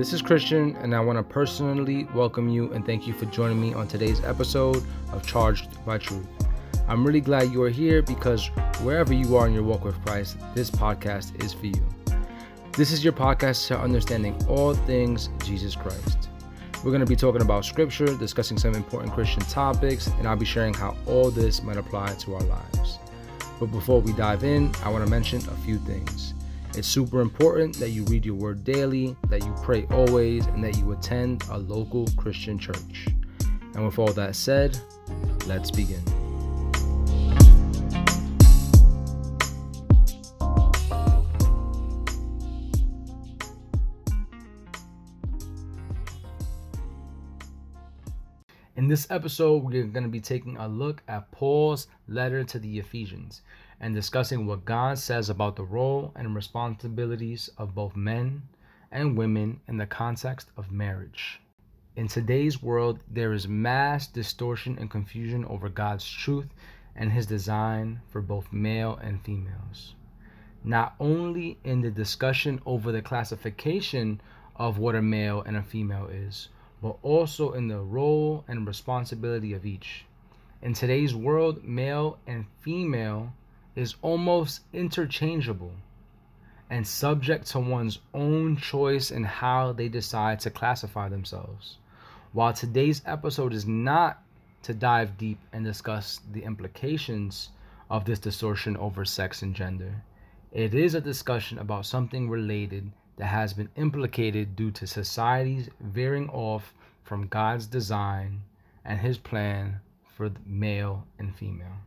Hi, this is Christian, and I want to personally welcome you and thank you for joining me on today's episode of Charged by Truth. I'm really glad you are here because wherever you are in your walk with Christ, this podcast is for you. This is your podcast to understanding all things Jesus Christ. We're going to be talking about scripture, discussing some important Christian topics, and I'll be sharing how all this might apply to our lives. But before we dive in, I want to mention a few things. It's super important that you read your word daily, that you pray always, and that you attend a local Christian church. And with all that said, let's begin. In this episode, we're going to be taking a look at Paul's letter to the Ephesians and discussing what God says about the role and responsibilities of both men and women in the context of marriage. In today's world, there is mass distortion and confusion over God's truth and His design for both male and females. Not only in the discussion over the classification of what a male and a female is, but also in the role and responsibility of each. In today's world, male and female is almost interchangeable and subject to one's own choice in how they decide to classify themselves. While today's episode is not to dive deep and discuss the implications of this distortion over sex and gender, it is a discussion about something related that has been implicated due to society's veering off from God's design and his plan for male and female.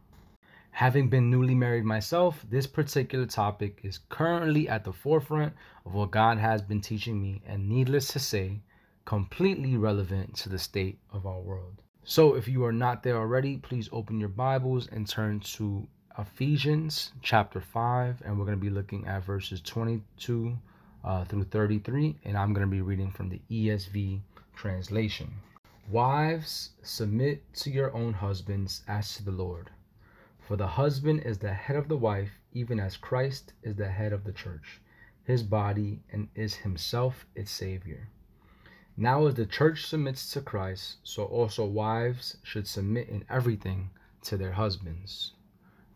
Having been newly married myself, this particular topic is currently at the forefront of what God has been teaching me, and needless to say, completely relevant to the state of our world. So, if you are not there already, please open your Bibles and turn to Ephesians chapter 5, and we're going to be looking at verses 22 uh, through 33, and I'm going to be reading from the ESV translation. Wives, submit to your own husbands as to the Lord. For the husband is the head of the wife, even as Christ is the head of the church, his body, and is himself its Savior. Now, as the church submits to Christ, so also wives should submit in everything to their husbands.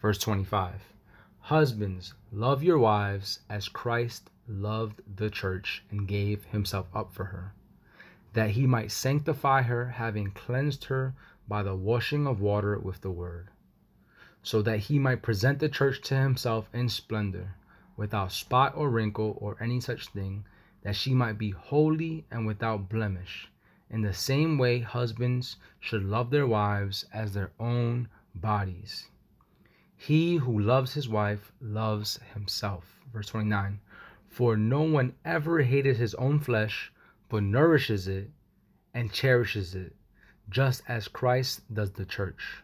Verse 25 Husbands, love your wives as Christ loved the church and gave himself up for her, that he might sanctify her, having cleansed her by the washing of water with the word, so that he might present the church to himself in splendor, without spot or wrinkle or any such thing, that she might be holy and without blemish. In the same way, husbands should love their wives as their own bodies. He who loves his wife loves himself. Verse 29 For no one ever hated his own flesh, but nourishes it and cherishes it, just as Christ does the church,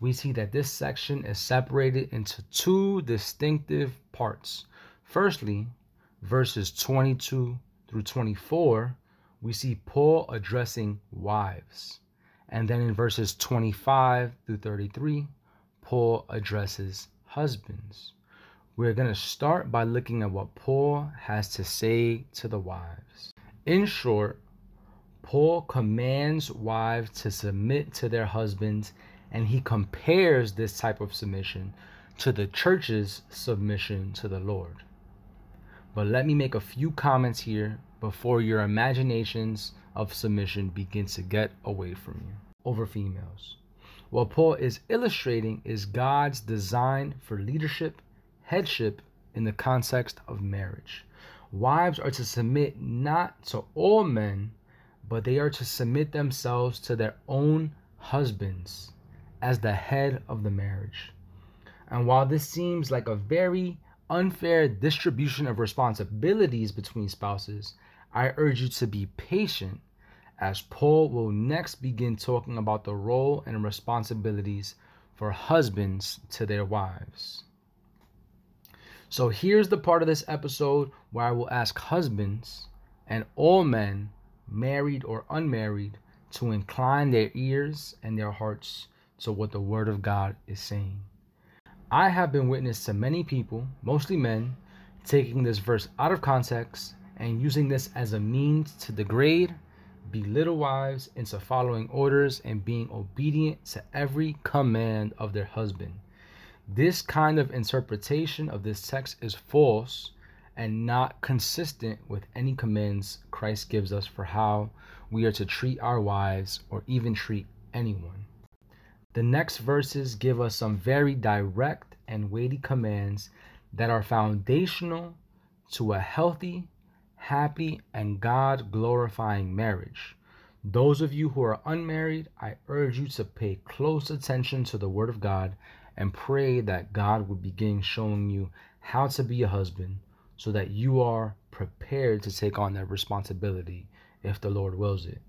we see that this section is separated into two distinctive parts. Firstly, verses 22 through 24, we see Paul addressing wives. And then in verses 25 through 33, Paul addresses husbands. We're going to start by looking at what Paul has to say to the wives. In short, Paul commands wives to submit to their husbands, and he compares this type of submission to the church's submission to the Lord. But let me make a few comments here before your imaginations of submission begin to get away from you over females. What Paul is illustrating is God's design for leadership, headship in the context of marriage. Wives are to submit not to all men, but they are to submit themselves to their own husbands as the head of the marriage. And while this seems like a very unfair distribution of responsibilities between spouses, I urge you to be patient as Paul will next begin talking about the role and responsibilities for husbands to their wives. So here's the part of this episode where I will ask husbands and all men, married or unmarried, to incline their ears and their hearts to what the Word of God is saying. I have been witness to many people, mostly men, taking this verse out of context and using this as a means to degrade, belittle wives into following orders and being obedient to every command of their husband. This kind of interpretation of this text is false and not consistent with any commands Christ gives us for how we are to treat our wives or even treat anyone. The next verses give us some very direct and weighty commands that are foundational to a healthy, happy, and God glorifying marriage. Those of you who are unmarried, I urge you to pay close attention to the Word of God and pray that God would begin showing you how to be a husband so that you are prepared to take on that responsibility if the Lord wills it.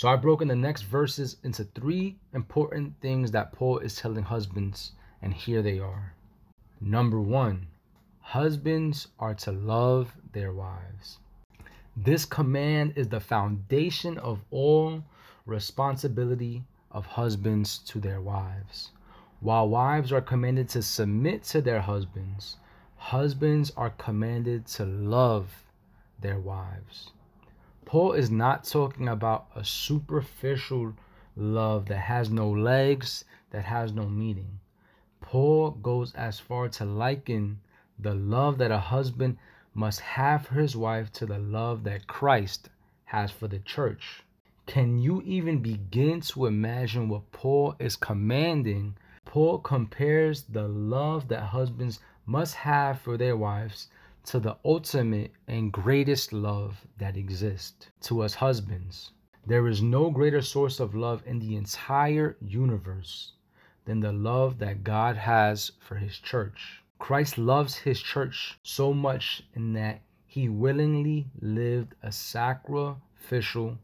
So I've broken the next verses into three important things that Paul is telling husbands, and here they are. Number one, husbands are to love their wives. This command is the foundation of all responsibility of husbands to their wives. While wives are commanded to submit to their husbands, husbands are commanded to love their wives. Paul is not talking about a superficial love that has no legs, that has no meaning. Paul goes as far to liken the love that a husband must have for his wife to the love that Christ has for the church. Can you even begin to imagine what Paul is commanding Paul compares the love that husbands must have for their wives to the ultimate and greatest love that exists to us husbands. There is no greater source of love in the entire universe than the love that God has for his church. Christ loves his church so much in that he willingly lived a sacrificial,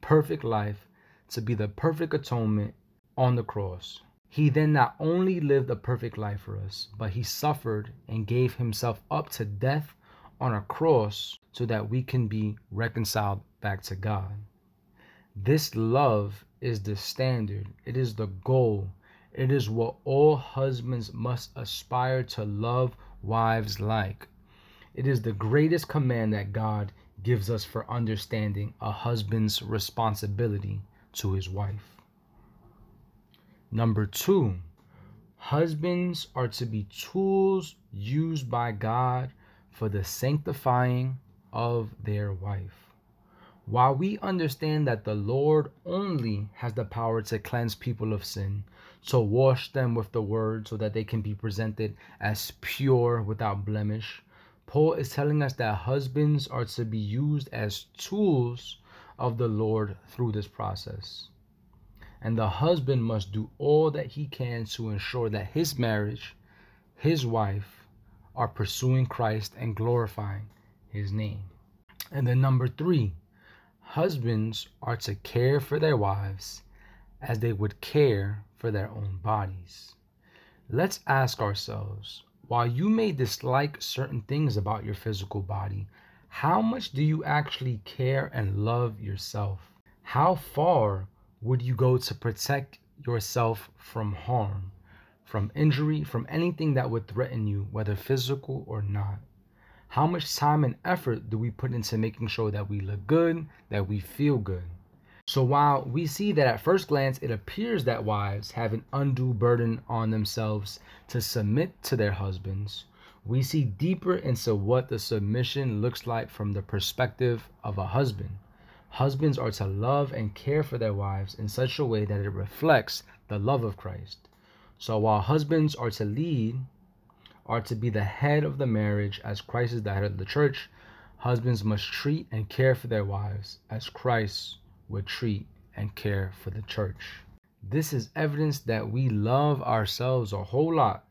perfect life to be the perfect atonement on the cross. He then not only lived a perfect life for us, but he suffered and gave himself up to death on a cross so that we can be reconciled back to God. This love is the standard, it is the goal, it is what all husbands must aspire to love wives like. It is the greatest command that God gives us for understanding a husband's responsibility to his wife. Number two, husbands are to be tools used by God for the sanctifying of their wife. While we understand that the Lord only has the power to cleanse people of sin, to wash them with the word so that they can be presented as pure without blemish, Paul is telling us that husbands are to be used as tools of the Lord through this process and the husband must do all that he can to ensure that his marriage, his wife, are pursuing Christ and glorifying his name. And then number three, husbands are to care for their wives as they would care for their own bodies. Let's ask ourselves, while you may dislike certain things about your physical body, how much do you actually care and love yourself? How far would you go to protect yourself from harm, from injury, from anything that would threaten you, whether physical or not? How much time and effort do we put into making sure that we look good, that we feel good? So while we see that at first glance it appears that wives have an undue burden on themselves to submit to their husbands, we see deeper into what the submission looks like from the perspective of a husband. Husbands are to love and care for their wives in such a way that it reflects the love of Christ. So while husbands are to lead, are to be the head of the marriage as Christ is the head of the church, husbands must treat and care for their wives as Christ would treat and care for the church. This is evidence that we love ourselves a whole lot,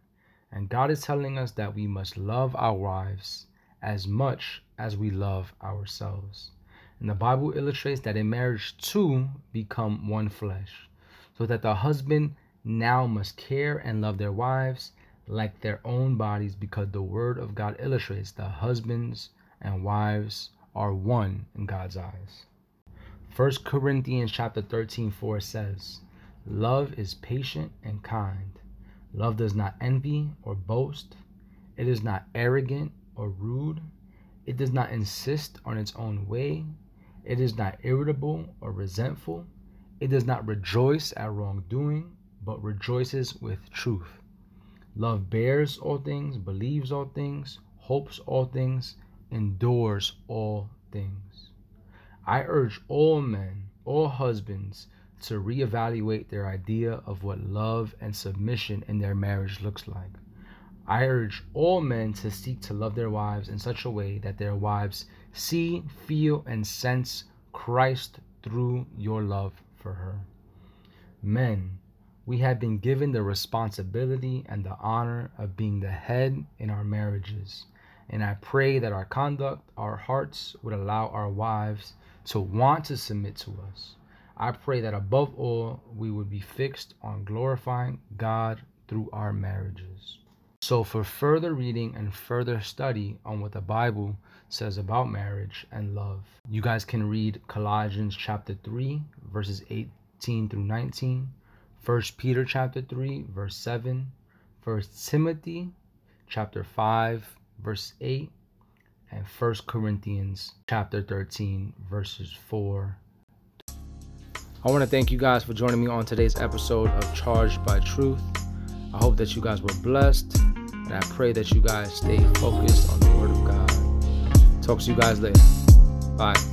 and God is telling us that we must love our wives as much as we love ourselves. And the Bible illustrates that in marriage two become one flesh, so that the husband now must care and love their wives like their own bodies because the word of God illustrates that husbands and wives are one in God's eyes. 1 Corinthians chapter 13 4 says, Love is patient and kind. Love does not envy or boast. It is not arrogant or rude. It does not insist on its own way. It is not irritable or resentful. It does not rejoice at wrongdoing, but rejoices with truth. Love bears all things, believes all things, hopes all things, endures all things. I urge all men, all husbands, to reevaluate their idea of what love and submission in their marriage looks like. I urge all men to seek to love their wives in such a way that their wives see, feel, and sense Christ through your love for her. Men, we have been given the responsibility and the honor of being the head in our marriages. And I pray that our conduct, our hearts would allow our wives to want to submit to us. I pray that above all, we would be fixed on glorifying God through our marriages. So, for further reading and further study on what the Bible says about marriage and love, you guys can read Colossians chapter 3, verses 18 through 19, 1 Peter chapter 3, verse 7, 1 Timothy chapter 5, verse 8, and 1 Corinthians chapter 13, verses 4. I want to thank you guys for joining me on today's episode of Charged by Truth. I hope that you guys were blessed, and I pray that you guys stay focused on the Word of God. Talk to you guys later. Bye.